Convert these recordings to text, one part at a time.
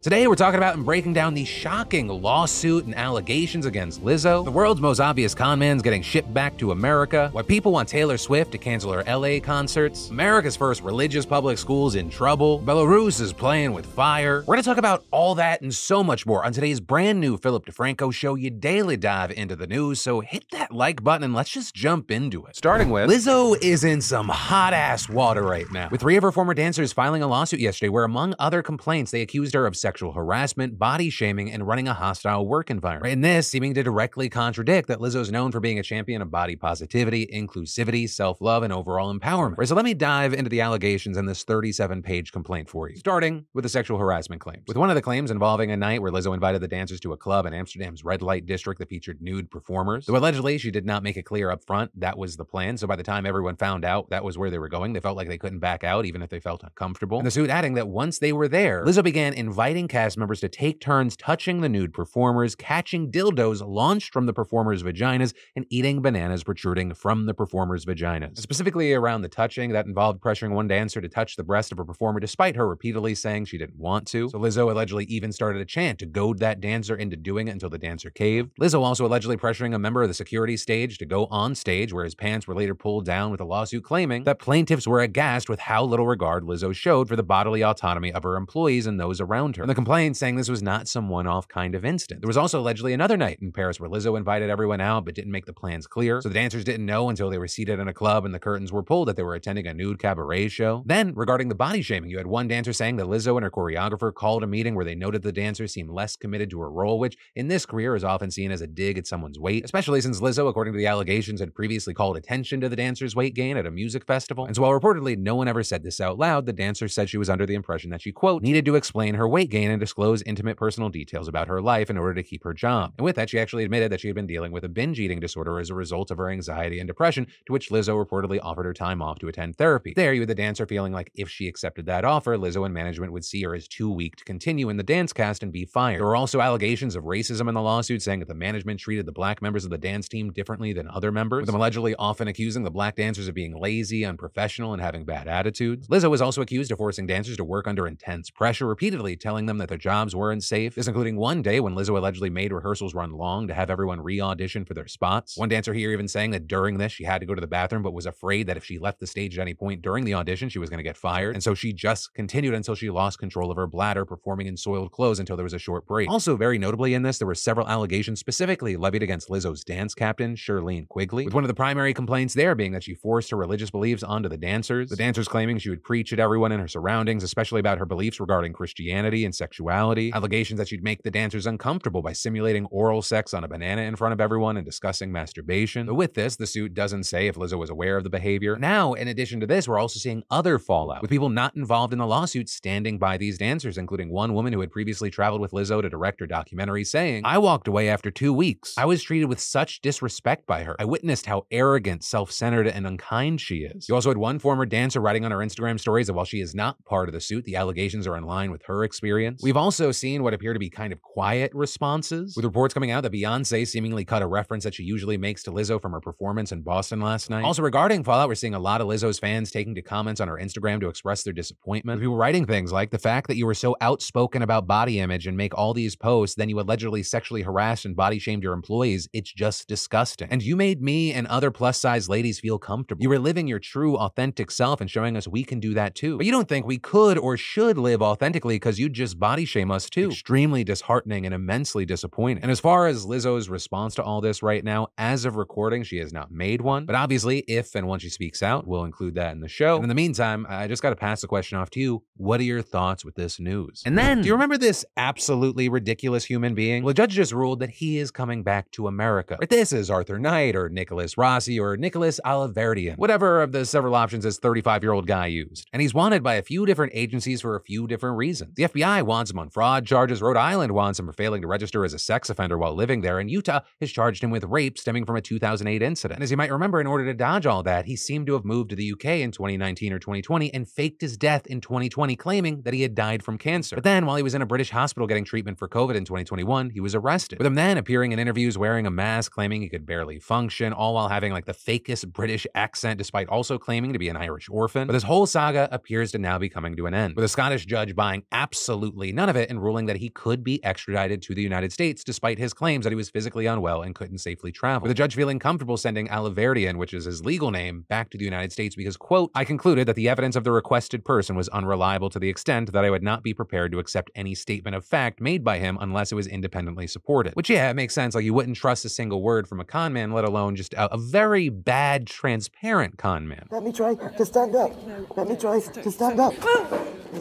Today, we're talking about and breaking down the shocking lawsuit and allegations against Lizzo, the world's most obvious con man's getting shipped back to America, why people want Taylor Swift to cancel her LA concerts, America's first religious public schools in trouble, Belarus is playing with fire. We're going to talk about all that and so much more on today's brand new Philip DeFranco show. You daily dive into the news, so hit that like button and let's just jump into it. Starting with Lizzo is in some hot ass water right now, with three of her former dancers filing a lawsuit yesterday where, among other complaints, they accused her of sexual harassment, body shaming, and running a hostile work environment. And this seeming to directly contradict that Lizzo's known for being a champion of body positivity, inclusivity, self love, and overall empowerment. Right, so let me dive into the allegations in this 37 page complaint for you, starting with the sexual harassment claims. With one of the claims involving a night where Lizzo invited the dancers to a club in Amsterdam's red light district that featured nude performers. Though allegedly she did not make it clear up front that was the plan, so by the time everyone found out that was where they were going, they felt like they couldn't back out even if they felt uncomfortable. And the suit adding that once they were there, Lizzo began inviting cast members to take turns touching the nude performers, catching dildos launched from the performers' vaginas, and eating bananas protruding from the performers' vaginas. Specifically around the touching, that involved pressuring one dancer to touch the breast of a performer despite her repeatedly saying she didn't want to. So Lizzo allegedly even started a chant to goad that dancer into doing it until the dancer caved. Lizzo also allegedly pressuring a member of the security stage to go on stage where his pants were later pulled down with a lawsuit claiming that plaintiffs were aghast with how little regard Lizzo showed for the bodily autonomy of her employees and those around her. And the complaint saying this was not some one off kind of incident. There was also allegedly another night in Paris where Lizzo invited everyone out but didn't make the plans clear. So the dancers didn't know until they were seated in a club and the curtains were pulled that they were attending a nude cabaret show. Then, regarding the body shaming, you had one dancer saying that Lizzo and her choreographer called a meeting where they noted the dancer seemed less committed to her role, which in this career is often seen as a dig at someone's weight, especially since Lizzo, according to the allegations, had previously called attention to the dancer's weight gain at a music festival. And so while reportedly no one ever said this out loud, the dancer said she was under the impression that she, quote, needed to explain her weight gain and disclose intimate personal details about her life in order to keep her job. And with that, she actually admitted that she had been dealing with a binge eating disorder as a result of her anxiety and depression, to which Lizzo reportedly offered her time off to attend therapy. There, you had the dancer feeling like if she accepted that offer, Lizzo and management would see her as too weak to continue in the dance cast and be fired. There were also allegations of racism in the lawsuit, saying that the management treated the black members of the dance team differently than other members, with them allegedly often accusing the black dancers of being lazy, unprofessional, and having bad attitudes. Lizzo was also accused of forcing dancers to work under intense pressure, repeatedly telling them that their jobs were unsafe. This including one day when Lizzo allegedly made rehearsals run long to have everyone re-audition for their spots. One dancer here even saying that during this she had to go to the bathroom but was afraid that if she left the stage at any point during the audition she was going to get fired. And so she just continued until she lost control of her bladder, performing in soiled clothes until there was a short break. Also, very notably in this, there were several allegations specifically levied against Lizzo's dance captain, Shirlene Quigley, with one of the primary complaints there being that she forced her religious beliefs onto the dancers. The dancers claiming she would preach at everyone in her surroundings, especially about her beliefs regarding Christianity and sexuality. Allegations that she'd make the dancers uncomfortable by simulating oral sex on a banana in front of everyone and discussing masturbation. But with this, the suit doesn't say if Lizzo was aware of the behavior. Now, in addition to this, we're also seeing other fallout, with people not involved in the lawsuit standing by these dancers, including one woman who had previously traveled with Lizzo to direct her documentary, saying, I walked away after two weeks. I was treated with such disrespect by her. I witnessed how arrogant, self centered, and unkind she is. You also had one former dancer writing on her Instagram stories that while she is not part of the suit, the allegations are in line with her experience. We've also seen what appear to be kind of quiet responses, with reports coming out that Beyonce seemingly cut a reference that she usually makes to Lizzo from her performance in Boston last night. Also, regarding Fallout, we're seeing a lot of Lizzo's fans taking to comments on her Instagram to express their disappointment. People writing things like the fact that you were so outspoken about body image and make all these posts, then you allegedly sexually harassed and body shamed your employees. It's just disgusting. And you made me and other plus size ladies feel comfortable. You were living your true, authentic self and showing us we can do that too. But you don't think we could or should live authentically because you'd just body shame us too. Extremely disheartening and immensely disappointing. And as far as Lizzo's response to all this right now, as of recording, she has not made one. But obviously, if and when she speaks out, we'll include that in the show. And in the meantime, I just got to pass the question off to you. What are your thoughts with this news? And then, do you remember this absolutely ridiculous human being? Well, the judge just ruled that he is coming back to America. Right, this is Arthur Knight or Nicholas Rossi or Nicholas Alahverdian, whatever of the several options this 35 year old guy used. And he's wanted by a few different agencies for a few different reasons. The FBI wants him on fraud charges, Rhode Island wants him for failing to register as a sex offender while living there, and Utah has charged him with rape stemming from a 2008 incident. And as you might remember, in order to dodge all that, he seemed to have moved to the UK in 2019 or 2020 and faked his death in 2020, claiming that he had died from cancer. But then, while he was in a British hospital getting treatment for COVID in 2021, he was arrested. With him then appearing in interviews wearing a mask, claiming he could barely function, all while having like the fakest British accent, despite also claiming to be an Irish orphan. But this whole saga appears to now be coming to an end, with a Scottish judge buying absolute absolutely none of it and ruling that he could be extradited to the United States despite his claims that he was physically unwell and couldn't safely travel. With the judge feeling comfortable sending Alahverdian, which is his legal name, back to the United States because, quote, I concluded that the evidence of the requested person was unreliable to the extent that I would not be prepared to accept any statement of fact made by him unless it was independently supported. Which, yeah, it makes sense. Like, you wouldn't trust a single word from a con man, let alone just a, a very bad, transparent con man. Let me try to stand up. Let me try to stand up.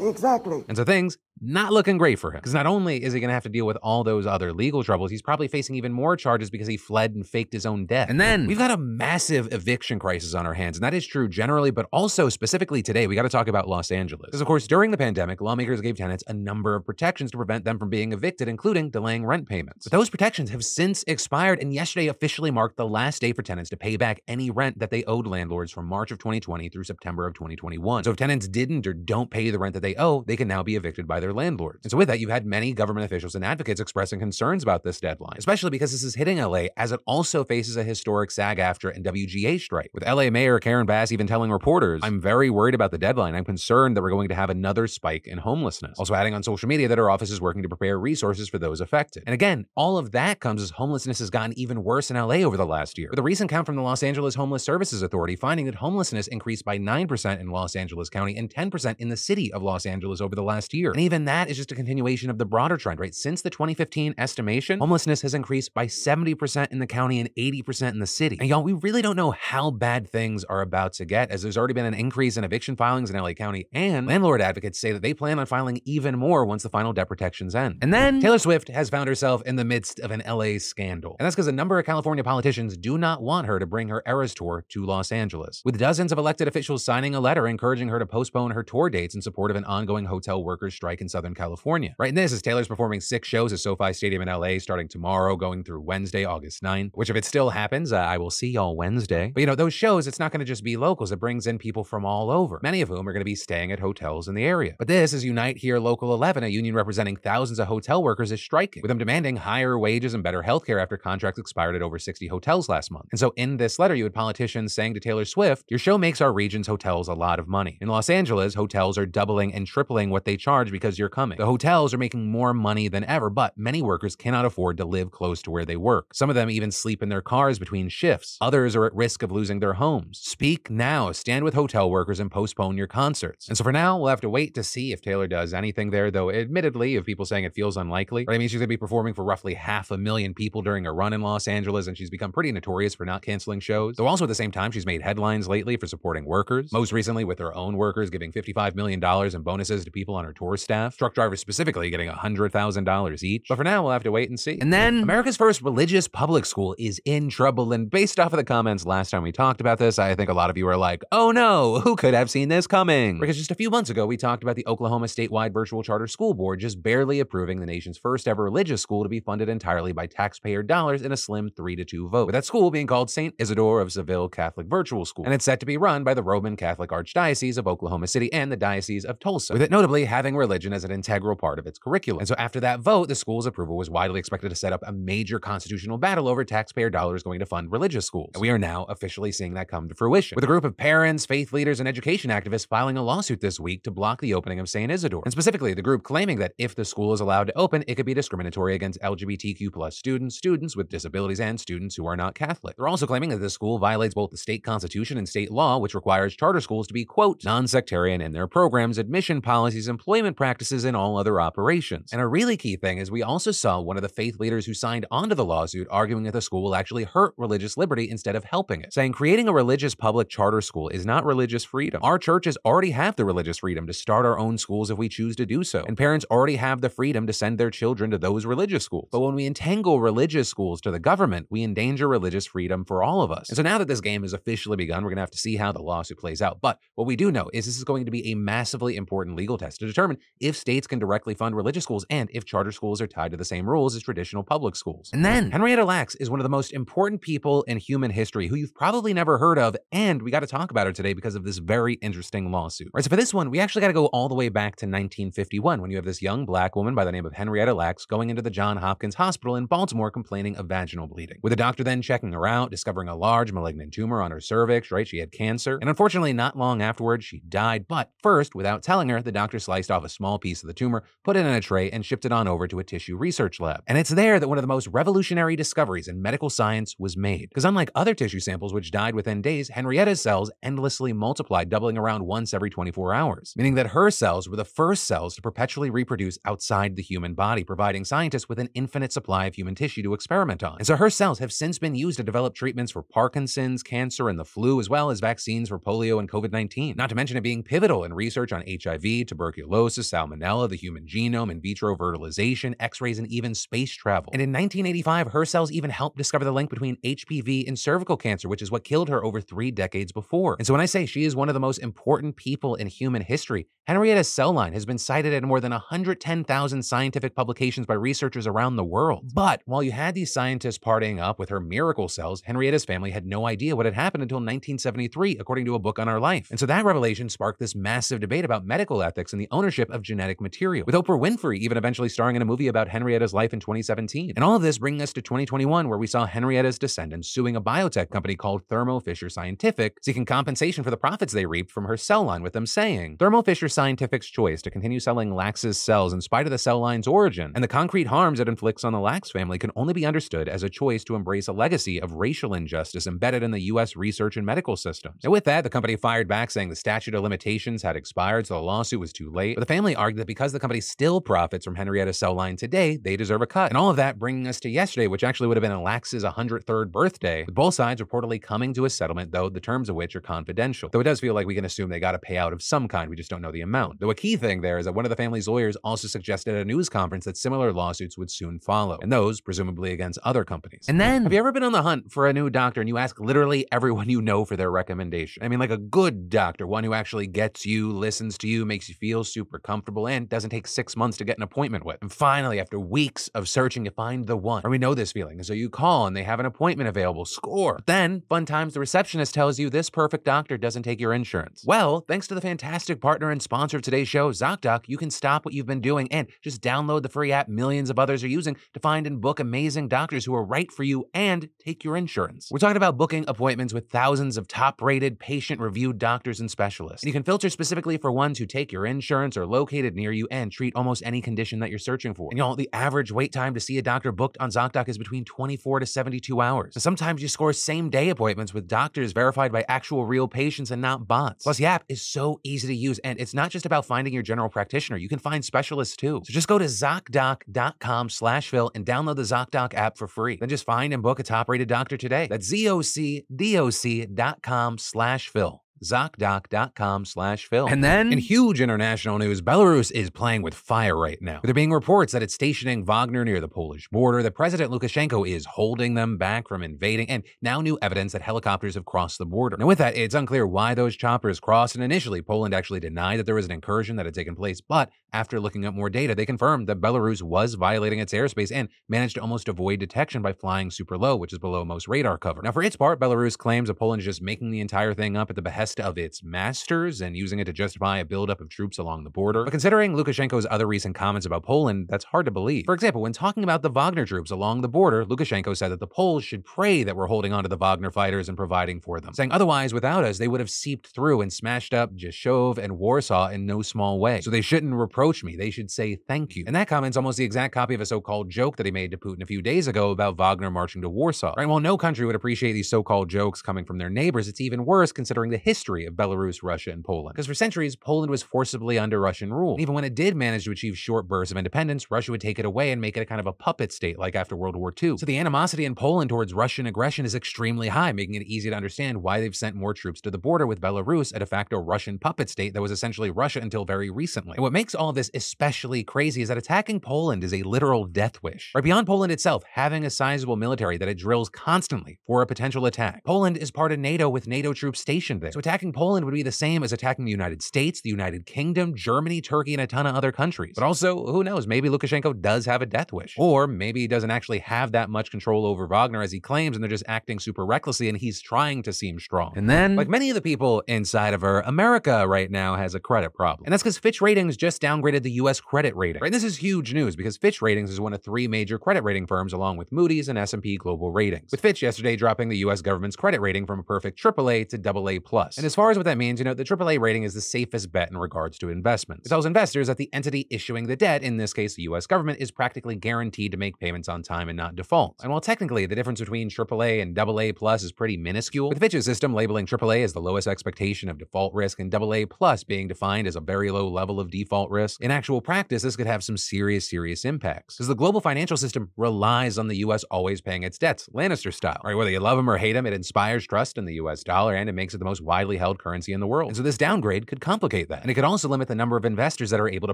Exactly. And so things not looking great for him. Because not only is he going to have to deal with all those other legal troubles, he's probably facing even more charges because he fled and faked his own death. And then we've got a massive eviction crisis on our hands. And that is true generally, but also specifically today, we got to talk about Los Angeles. Because, of course, during the pandemic, lawmakers gave tenants a number of protections to prevent them from being evicted, including delaying rent payments. But those protections have since expired, and yesterday officially marked the last day for tenants to pay back any rent that they owed landlords from March of 2020 through September of 2021. So if tenants didn't or don't pay the rent that they owe, they can now be evicted by their landlords. And so with that, you've had many government officials and advocates expressing concerns about this deadline, especially because this is hitting LA as it also faces a historic SAG AFTRA and WGA strike. With LA Mayor Karen Bass even telling reporters, I'm very worried about the deadline. I'm concerned that we're going to have another spike in homelessness. Also adding on social media that her office is working to prepare resources for those affected. And again, all of that comes as homelessness has gotten even worse in LA over the last year. With a recent count from the Los Angeles Homeless Services Authority finding that homelessness increased by 9% in Los Angeles County and 10% in the city of Los Angeles over the last year. And even that is just a continuation of the broader trend, right? Since the 2015 estimation, homelessness has increased by 70% in the county and 80% in the city. And y'all, we really don't know how bad things are about to get, as there's already been an increase in eviction filings in LA County, and landlord advocates say that they plan on filing even more once the final debt protections end. And then Taylor Swift has found herself in the midst of an LA scandal. And that's because a number of California politicians do not want her to bring her Eras tour to Los Angeles, with dozens of elected officials signing a letter encouraging her to postpone her tour dates in support of an ongoing hotel workers strike in Southern California. Right, and this is Taylor's performing six shows at SoFi Stadium in LA starting tomorrow, going through Wednesday, August 9th, which if it still happens, uh, I will see y'all Wednesday. But you know, those shows, it's not going to just be locals. It brings in people from all over, many of whom are going to be staying at hotels in the area. But this is Unite Here Local 11, a union representing thousands of hotel workers is striking, with them demanding higher wages and better health care after contracts expired at over 60 hotels last month. And so in this letter, you had politicians saying to Taylor Swift, your show makes our region's hotels a lot of money. In Los Angeles, hotels are doubling and tripling what they charge because you're coming. The hotels are making more money than ever, but many workers cannot afford to live close to where they work. Some of them even sleep in their cars between shifts. Others are at risk of losing their homes. Speak now, stand with hotel workers, and postpone your concerts. And so for now, we'll have to wait to see if Taylor does anything there, though admittedly, of people saying it feels unlikely. But I mean, she's going to be performing for roughly half a million people during a run in Los Angeles, and she's become pretty notorious for not canceling shows. Though also at the same time, she's made headlines lately for supporting workers, most recently with her own workers giving $55 million in bonuses to people on her tour staff, truck drivers specifically getting $100,000 each. But for now, we'll have to wait and see. And then America's first religious public school is in trouble. And based off of the comments last time we talked about this, I think a lot of you are like, oh no, who could have seen this coming? Because just a few months ago, we talked about the Oklahoma statewide virtual charter school board just barely approving the nation's first ever religious school to be funded entirely by taxpayer dollars in a slim 3 to 2 vote. With that school being called St. Isidore of Seville Catholic Virtual School. And it's set to be run by the Roman Catholic Archdiocese of Oklahoma City and the Diocese of Tulsa, with it notably having religion as an integral part of its curriculum. And so after that vote, the school's approval was widely expected to set up a major constitutional battle over taxpayer dollars going to fund religious schools. And we are now officially seeing that come to fruition, with a group of parents, faith leaders, and education activists filing a lawsuit this week to block the opening of St. Isidore. And specifically, the group claiming that if the school is allowed to open, it could be discriminatory against LGBTQ plus students, students with disabilities, and students who are not Catholic. They're also claiming that the school violates both the state constitution and state law, which requires charter schools to be, quote, non-sectarian in their programs, admission policies, employment practices, and all other operations. And a really key thing is we also saw one of the faith leaders who signed onto the lawsuit arguing that the school will actually hurt religious liberty instead of helping it, saying creating a religious public charter school is not religious freedom. Our churches already have the religious freedom to start our own schools if we choose to do so, and parents already have the freedom to send their children to those religious schools. But when we entangle religious schools to the government, we endanger religious freedom for all of us. And so now that this game has officially begun, we're going to have to see how the lawsuit plays out. But what we do know is this is going to be a massively important legal test to determine if states can directly fund religious schools and if charter schools are tied to the same rules as traditional public schools. And then Henrietta Lacks is one of the most important people in human history who you've probably never heard of, and we got to talk about her today because of this very interesting lawsuit. Right, so for this one, we actually got to go all the way back to 1951 when you have this young black woman by the name of Henrietta Lacks going into the John Hopkins Hospital in Baltimore complaining of vaginal bleeding. With a doctor then checking her out, discovering a large malignant tumor on her cervix, right? She had cancer. And unfortunately, not long afterwards, she died. But first, without telling her, the doctor sliced off a small small piece of the tumor, put it in a tray, and shipped it on over to a tissue research lab. And it's there that one of the most revolutionary discoveries in medical science was made. Because unlike other tissue samples which died within days, Henrietta's cells endlessly multiplied, doubling around once every 24 hours, meaning that her cells were the first cells to perpetually reproduce outside the human body, providing scientists with an infinite supply of human tissue to experiment on. And so her cells have since been used to develop treatments for Parkinson's, cancer, and the flu, as well as vaccines for polio and COVID 19. Not to mention it being pivotal in research on HIV, tuberculosis, salmonella, the human genome, in vitro fertilization, x rays, and even space travel. And in 1985, her cells even helped discover the link between HPV and cervical cancer, which is what killed her over three decades before. And so when I say she is one of the most important people in human history, Henrietta's cell line has been cited in more than 110,000 scientific publications by researchers around the world. But while you had these scientists partying up with her miracle cells, Henrietta's family had no idea what had happened until 1973, according to a book on our life. And so that revelation sparked this massive debate about medical ethics and the ownership of genetic material, with Oprah Winfrey even eventually starring in a movie about Henrietta's life in 2017. And all of this bringing us to 2021, where we saw Henrietta's descendants suing a biotech company called Thermo Fisher Scientific, seeking compensation for the profits they reaped from her cell line, with them saying Thermo Fisher Scientific's choice to continue selling Lacks's cells in spite of the cell line's origin and the concrete harms it inflicts on the Lacks family can only be understood as a choice to embrace a legacy of racial injustice embedded in the U.S. research and medical systems. And with that, the company fired back saying the statute of limitations had expired, so the lawsuit was too late. But the family argued that because the company still profits from Henrietta's cell line today, they deserve a cut. And all of that bringing us to yesterday, which actually would have been Lacks's 103rd birthday, with both sides reportedly coming to a settlement, though the terms of which are confidential. Though it does feel like we can assume they got a payout of some kind, we just don't know the amount. Though a key thing there is that one of the family's lawyers also suggested at a news conference that similar lawsuits would soon follow, and those presumably against other companies. And then, have you ever been on the hunt for a new doctor and you ask literally everyone you know for their recommendation? I mean, like a good doctor, one who actually gets you, listens to you, makes you feel super comfortable, and doesn't take six months to get an appointment with. And finally, after weeks of searching, you find the one. Or we know this feeling. So you call and they have an appointment available. Score. But then, fun times, the receptionist tells you this perfect doctor doesn't take your insurance. Well, thanks to the fantastic partner and sponsor of today's show, ZocDoc, you can stop what you've been doing and just download the free app millions of others are using to find and book amazing doctors who are right for you and take your insurance. We're talking about booking appointments with thousands of top rated, patient reviewed doctors and specialists. And you can filter specifically for ones who take your insurance, or located near you, and treat almost any condition that you're searching for. And y'all, the average wait time to see a doctor booked on ZocDoc is between 24 to 72 hours. So sometimes you score same day appointments with doctors verified by actual real patients and not bots. Plus, the app is so easy to use, and it's not just about finding your general practitioner. You can find specialists too. So just go to ZocDoc.com slash Phil and download the ZocDoc app for free. Then just find and book a top-rated doctor today. That's ZocDoc.com slash Phil. ZocDoc.com slash Phil. And then, in huge international news, Belarus is playing with fire right now. There being reports that it's stationing Wagner near the Polish border, that President Lukashenko is holding them back from invading, and now new evidence that helicopters have crossed the border. Now, with that, it's unclear why those choppers crossed, and initially, Poland actually denied that there was an incursion that had taken place, but after looking up more data, they confirmed that Belarus was violating its airspace and managed to almost avoid detection by flying super low, which is below most radar cover. Now, for its part, Belarus claims that Poland is just making the entire thing up at the behest of its masters and using it to justify a buildup of troops along the border. But considering Lukashenko's other recent comments about Poland, that's hard to believe. For example, when talking about the Wagner troops along the border, Lukashenko said that the Poles should pray that we're holding on to the Wagner fighters and providing for them, saying otherwise, without us, they would have seeped through and smashed up Rzeszów and Warsaw in no small way. So they shouldn't reproach me. They should say thank you. And that comment's almost the exact copy of a so-called joke that he made to Putin a few days ago about Wagner marching to Warsaw. Right? Well, no country would appreciate these so-called jokes coming from their neighbors. It's even worse considering the history of Belarus, Russia, and Poland. Because for centuries, Poland was forcibly under Russian rule. Even when it did manage to achieve short bursts of independence, Russia would take it away and make it a kind of a puppet state like after World War II. So the animosity in Poland towards Russian aggression is extremely high, making it easy to understand why they've sent more troops to the border with Belarus, a de facto Russian puppet state that was essentially Russia until very recently. And what makes all this especially crazy is that attacking Poland is a literal death wish. Right beyond Poland itself, having a sizable military that it drills constantly for a potential attack. Poland is part of NATO with NATO troops stationed there. So attacking Poland would be the same as attacking the United States, the United Kingdom, Germany, Turkey, and a ton of other countries. But also, who knows, maybe Lukashenko does have a death wish. Or maybe he doesn't actually have that much control over Wagner as he claims, and they're just acting super recklessly, and he's trying to seem strong. And then, like many of the people inside of her, America right now has a credit problem. And that's because Fitch Ratings just downgraded the US credit rating. Right? And this is huge news because Fitch Ratings is one of three major credit rating firms along with Moody's and S&P Global Ratings. With Fitch yesterday dropping the US government's credit rating from a perfect AAA to AA+. And as far as what that means, you know, the AAA rating is the safest bet in regards to investments. It tells investors that the entity issuing the debt, in this case the US government, is practically guaranteed to make payments on time and not default. And while technically the difference between AAA and AA plus is pretty minuscule, with Fitch's system labeling AAA as the lowest expectation of default risk and AA plus being defined as a very low level of default risk, in actual practice, this could have some serious, serious impacts. Because the global financial system relies on the US always paying its debts, Lannister style. Right, whether you love him or hate him, it inspires trust in the US dollar and it makes it the most widely held currency in the world. And so this downgrade could complicate that. And it could also limit the number of investors that are able to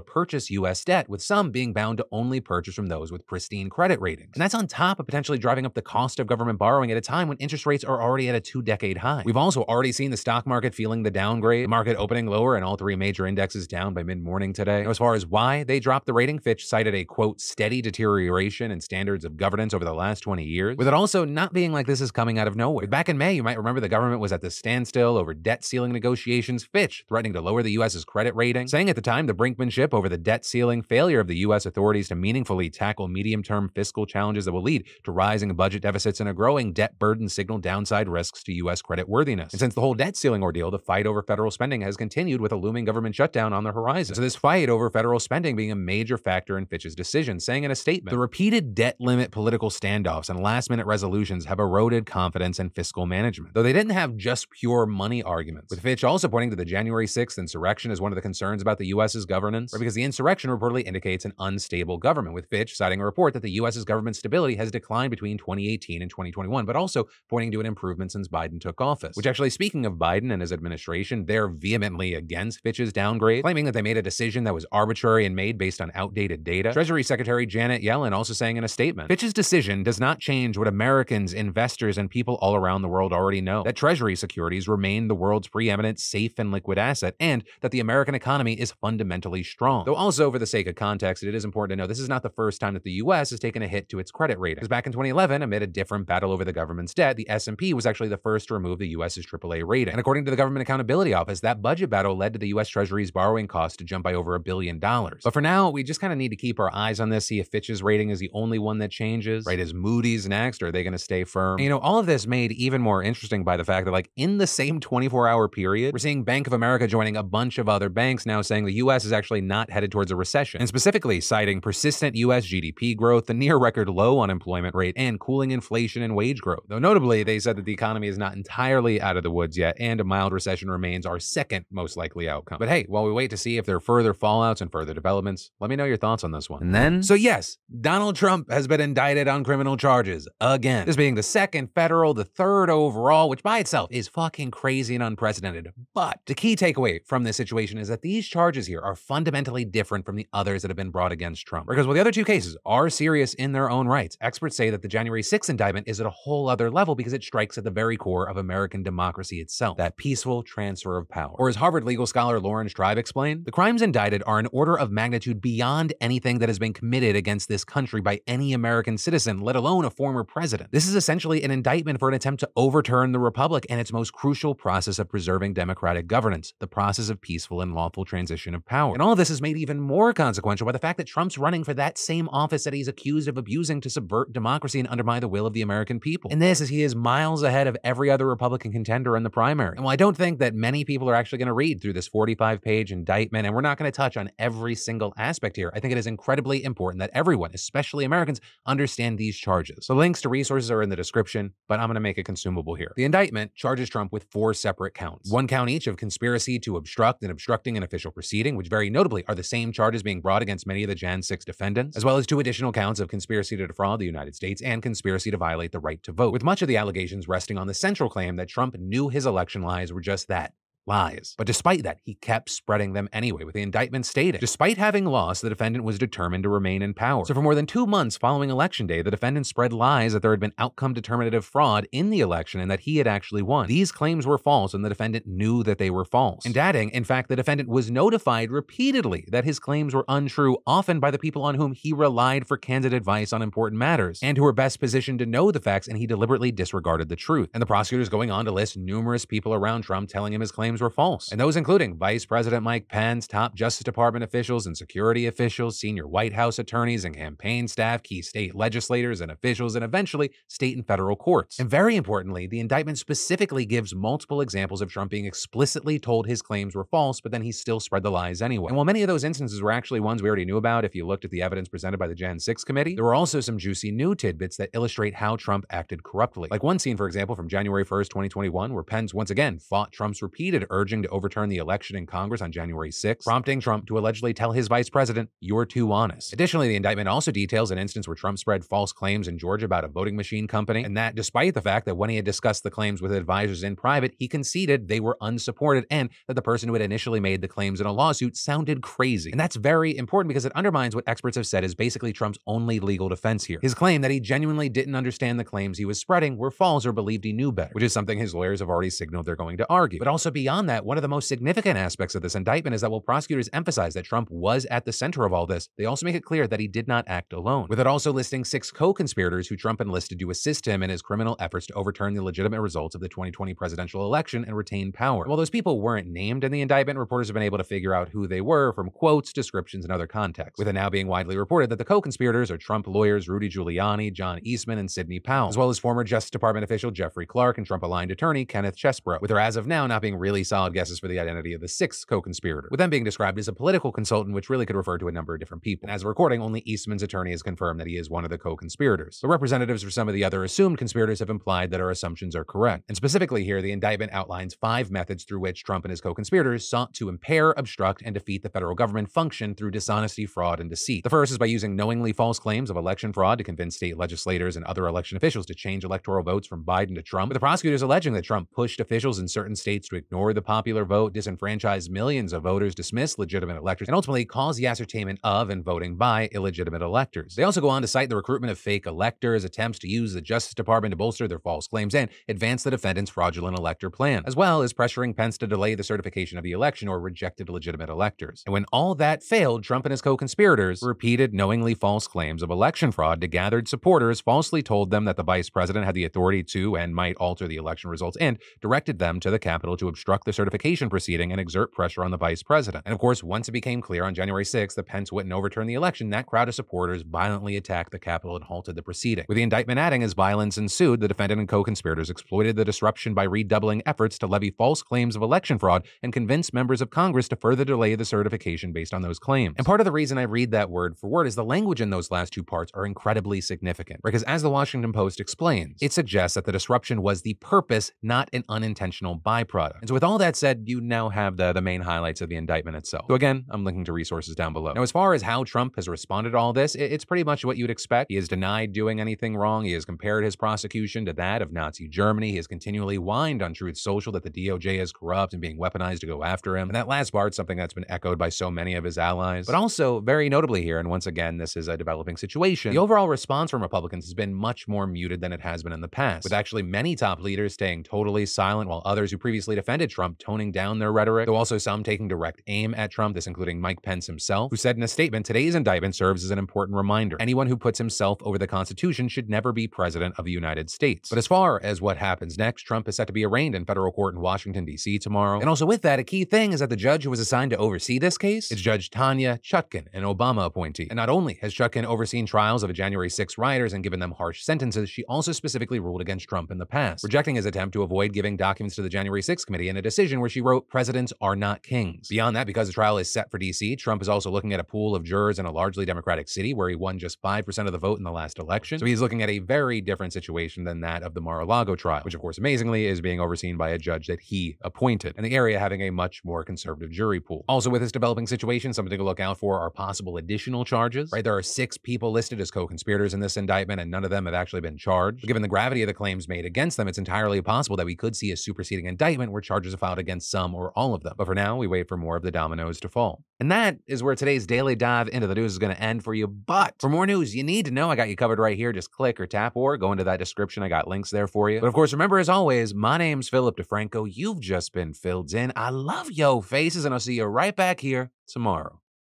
purchase US debt, with some being bound to only purchase from those with pristine credit ratings. And that's on top of potentially driving up the cost of government borrowing at a time when interest rates are already at a two decade high. We've also already seen the stock market feeling the downgrade, the market opening lower, and all three major indexes down by mid morning today. Now, as far as why they dropped the rating, Fitch cited a quote, steady deterioration in standards of governance over the last 20 years, with it also not being like this is coming out of nowhere. Back in May, you might remember the government was at the standstill over debt ceiling negotiations, Fitch threatening to lower the U.S.'s credit rating, saying at the time the brinkmanship over the debt ceiling, failure of the U.S. authorities to meaningfully tackle medium term fiscal challenges that will lead to rising budget deficits and a growing debt burden signal downside risks to U.S. credit worthiness. And since the whole debt ceiling ordeal, the fight over federal spending has continued with a looming government shutdown on the horizon. So this fight over federal spending being a major factor in Fitch's decision, saying in a statement, the repeated debt limit political standoffs and last minute resolutions have eroded confidence in fiscal management. Though they didn't have just pure money arguments, with Fitch also pointing to the January 6th insurrection as one of the concerns about the U.S.'s governance, or because the insurrection reportedly indicates an unstable government, with Fitch citing a report that the U.S.'s government stability has declined between 2018 and 2021, but also pointing to an improvement since Biden took office. Which actually, speaking of Biden and his administration, they're vehemently against Fitch's downgrade, claiming that they made a decision that was arbitrary and made based on outdated data. Treasury Secretary Janet Yellen also saying in a statement Fitch's decision does not change what Americans, investors, and people all around the world already know that Treasury securities remain the world's preeminent safe and liquid asset, and that the American economy is fundamentally strong. Though, also, for the sake of context, it is important to know this is not the first time that the U.S. has taken a hit to its credit rating. Because back in 2011, amid a different battle over the government's debt, the S&P was actually the first to remove the U.S.'s AAA rating. And according to the Government Accountability Office, that budget battle led to the U.S. Treasury's borrowing cost to jump by over a billion dollars. But for now, we just kind of need to keep our eyes on this, see if Fitch's rating is the only one that changes, right? Is Moody's next, or are they going to stay firm? And, you know, all of this made even more interesting by the fact that, like, in the same 24 hour period, we're seeing Bank of America joining a bunch of other banks now saying the U.S. is actually not headed towards a recession, and specifically citing persistent U.S. GDP growth, the near record low unemployment rate, and cooling inflation and wage growth. Though notably, they said that the economy is not entirely out of the woods yet, and a mild recession remains our second most likely outcome. But hey, while we wait to see if there are further fallouts and further developments, let me know your thoughts on this one. And then, so yes, Donald Trump has been indicted on criminal charges again. This being the second federal, the third overall, which by itself is fucking crazy and unprecedented. But the key takeaway from this situation is that these charges here are fundamentally different from the others that have been brought against Trump. Because while the other two cases are serious in their own rights, experts say that the January 6th indictment is at a whole other level because it strikes at the very core of American democracy itself, that peaceful transfer of power. Or as Harvard legal scholar Laurence Tribe explained, the crimes indicted are an order of magnitude beyond anything that has been committed against this country by any American citizen, let alone a former president. This is essentially an indictment for an attempt to overturn the republic and its most crucial process of preserving democratic governance, the process of peaceful and lawful transition of power. And all this is made even more consequential by the fact that Trump's running for that same office that he's accused of abusing to subvert democracy and undermine the will of the American people. And this is he is miles ahead of every other Republican contender in the primary. And while I don't think that many people are actually going to read through this 45 page indictment, and we're not going to touch on every single aspect here, I think it is incredibly important that everyone, especially Americans, understand these charges. The links to resources are in the description, but I'm going to make it consumable here. The indictment charges Trump with four separate counts. One count each of conspiracy to obstruct and obstructing an official proceeding, which very notably are the same charges being brought against many of the Jan 6 defendants, as well as two additional counts of conspiracy to defraud the United States and conspiracy to violate the right to vote, with much of the allegations resting on the central claim that Trump knew his election lies were just that lies. But despite that, he kept spreading them anyway, with the indictment stating, despite having lost, the defendant was determined to remain in power. So for more than two months following Election Day, the defendant spread lies that there had been outcome determinative fraud in the election and that he had actually won. These claims were false, and the defendant knew that they were false. And adding, in fact, the defendant was notified repeatedly that his claims were untrue, often by the people on whom he relied for candid advice on important matters, and who were best positioned to know the facts, and he deliberately disregarded the truth. And the prosecutors going on to list numerous people around Trump telling him his claims claims were false. And those including Vice President Mike Pence, top Justice Department officials and security officials, senior White House attorneys and campaign staff, key state legislators and officials, and eventually state and federal courts. And very importantly, the indictment specifically gives multiple examples of Trump being explicitly told his claims were false, but then he still spread the lies anyway. And while many of those instances were actually ones we already knew about if you looked at the evidence presented by the Jan 6 committee, there were also some juicy new tidbits that illustrate how Trump acted corruptly. Like one scene, for example, from January 1st, 2021, where Pence once again fought Trump's repeated urging to overturn the election in Congress on January 6, prompting Trump to allegedly tell his vice president, You're too honest. Additionally, the indictment also details an instance where Trump spread false claims in Georgia about a voting machine company, and that despite the fact that when he had discussed the claims with advisors in private, he conceded they were unsupported and that the person who had initially made the claims in a lawsuit sounded crazy. And that's very important because it undermines what experts have said is basically Trump's only legal defense here. His claim that he genuinely didn't understand the claims he was spreading were false or believed he knew better, which is something his lawyers have already signaled they're going to argue. But also beyond that, one of the most significant aspects of this indictment is that while prosecutors emphasize that Trump was at the center of all this, they also make it clear that he did not act alone, with it also listing six co-conspirators who Trump enlisted to assist him in his criminal efforts to overturn the legitimate results of the 2020 presidential election and retain power. While those people weren't named in the indictment, reporters have been able to figure out who they were from quotes, descriptions, and other contexts, with it now being widely reported that the co-conspirators are Trump lawyers Rudy Giuliani, John Eastman, and Sidney Powell, as well as former Justice Department official Jeffrey Clark and Trump-aligned attorney Kenneth Chesebro, with there as of now not being really solid guesses for the identity of the sixth co-conspirator, with them being described as a political consultant, which really could refer to a number of different people. And as a recording, only Eastman's attorney has confirmed that he is one of the co-conspirators. The representatives for some of the other assumed conspirators have implied that our assumptions are correct. And specifically here, the indictment outlines five methods through which Trump and his co-conspirators sought to impair, obstruct, and defeat the federal government function through dishonesty, fraud, and deceit. The first is by using knowingly false claims of election fraud to convince state legislators and other election officials to change electoral votes from Biden to Trump, with the prosecutors alleging that Trump pushed officials in certain states to ignore the popular vote, disenfranchise millions of voters, dismiss legitimate electors, and ultimately cause the ascertainment of and voting by illegitimate electors. They also go on to cite the recruitment of fake electors, attempts to use the Justice Department to bolster their false claims, and advance the defendant's fraudulent elector plan, as well as pressuring Pence to delay the certification of the election or rejected legitimate electors. And when all that failed, Trump and his co conspirators repeated knowingly false claims of election fraud to gathered supporters, falsely told them that the vice president had the authority to and might alter the election results, and directed them to the Capitol to obstruct the certification proceeding and exert pressure on the vice president. And of course, once it became clear on January 6th that Pence wouldn't overturn the election, that crowd of supporters violently attacked the Capitol and halted the proceeding. With the indictment adding, as violence ensued, the defendant and co conspirators exploited the disruption by redoubling efforts to levy false claims of election fraud and convince members of Congress to further delay the certification based on those claims. And part of the reason I read that word for word is the language in those last two parts are incredibly significant. Because as the Washington Post explains, it suggests that the disruption was the purpose, not an unintentional byproduct. And so, with all that said, you now have the, the main highlights of the indictment itself. So, again, I'm linking to resources down below. Now, as far as how Trump has responded to all this, it, it's pretty much what you'd expect. He has denied doing anything wrong. He has compared his prosecution to that of Nazi Germany. He has continually whined on Truth Social that the DOJ is corrupt and being weaponized to go after him. And that last part's something that's been echoed by so many of his allies. But also, very notably here, and once again, this is a developing situation, the overall response from Republicans has been much more muted than it has been in the past, with actually many top leaders staying totally silent, while others who previously defended Trump toning down their rhetoric, though also some taking direct aim at Trump, this including Mike Pence himself, who said in a statement, today's indictment serves as an important reminder. Anyone who puts himself over the Constitution should never be president of the United States. But as far as what happens next, Trump is set to be arraigned in federal court in Washington, D.C. tomorrow. And also with that, a key thing is that the judge who was assigned to oversee this case is Judge Tanya Chutkan, an Obama appointee. And not only has Chutkan overseen trials of January 6 rioters and given them harsh sentences, she also specifically ruled against Trump in the past, rejecting his attempt to avoid giving documents to the January 6 committee in a decision where she wrote, Presidents are not kings. Beyond that, because the trial is set for D.C., Trump is also looking at a pool of jurors in a largely Democratic city where he won just 5% of the vote in the last election. So he's looking at a very different situation than that of the Mar-a-Lago trial, which of course amazingly is being overseen by a judge that he appointed, and the area having a much more conservative jury pool. Also with this developing situation, something to look out for are possible additional charges, right? There are six people listed as co-conspirators in this indictment, and none of them have actually been charged. But given the gravity of the claims made against them, it's entirely possible that we could see a superseding indictment where charges filed against some or all of them. But for now, we wait for more of the dominoes to fall. And that is where today's daily dive into the news is going to end for you. But for more news you need to know, I got you covered right here. Just click or tap or go into that description. I got links there for you. But of course, remember, as always, my name's Philip DeFranco. You've just been filled in. I love yo faces, and I'll see you right back here tomorrow.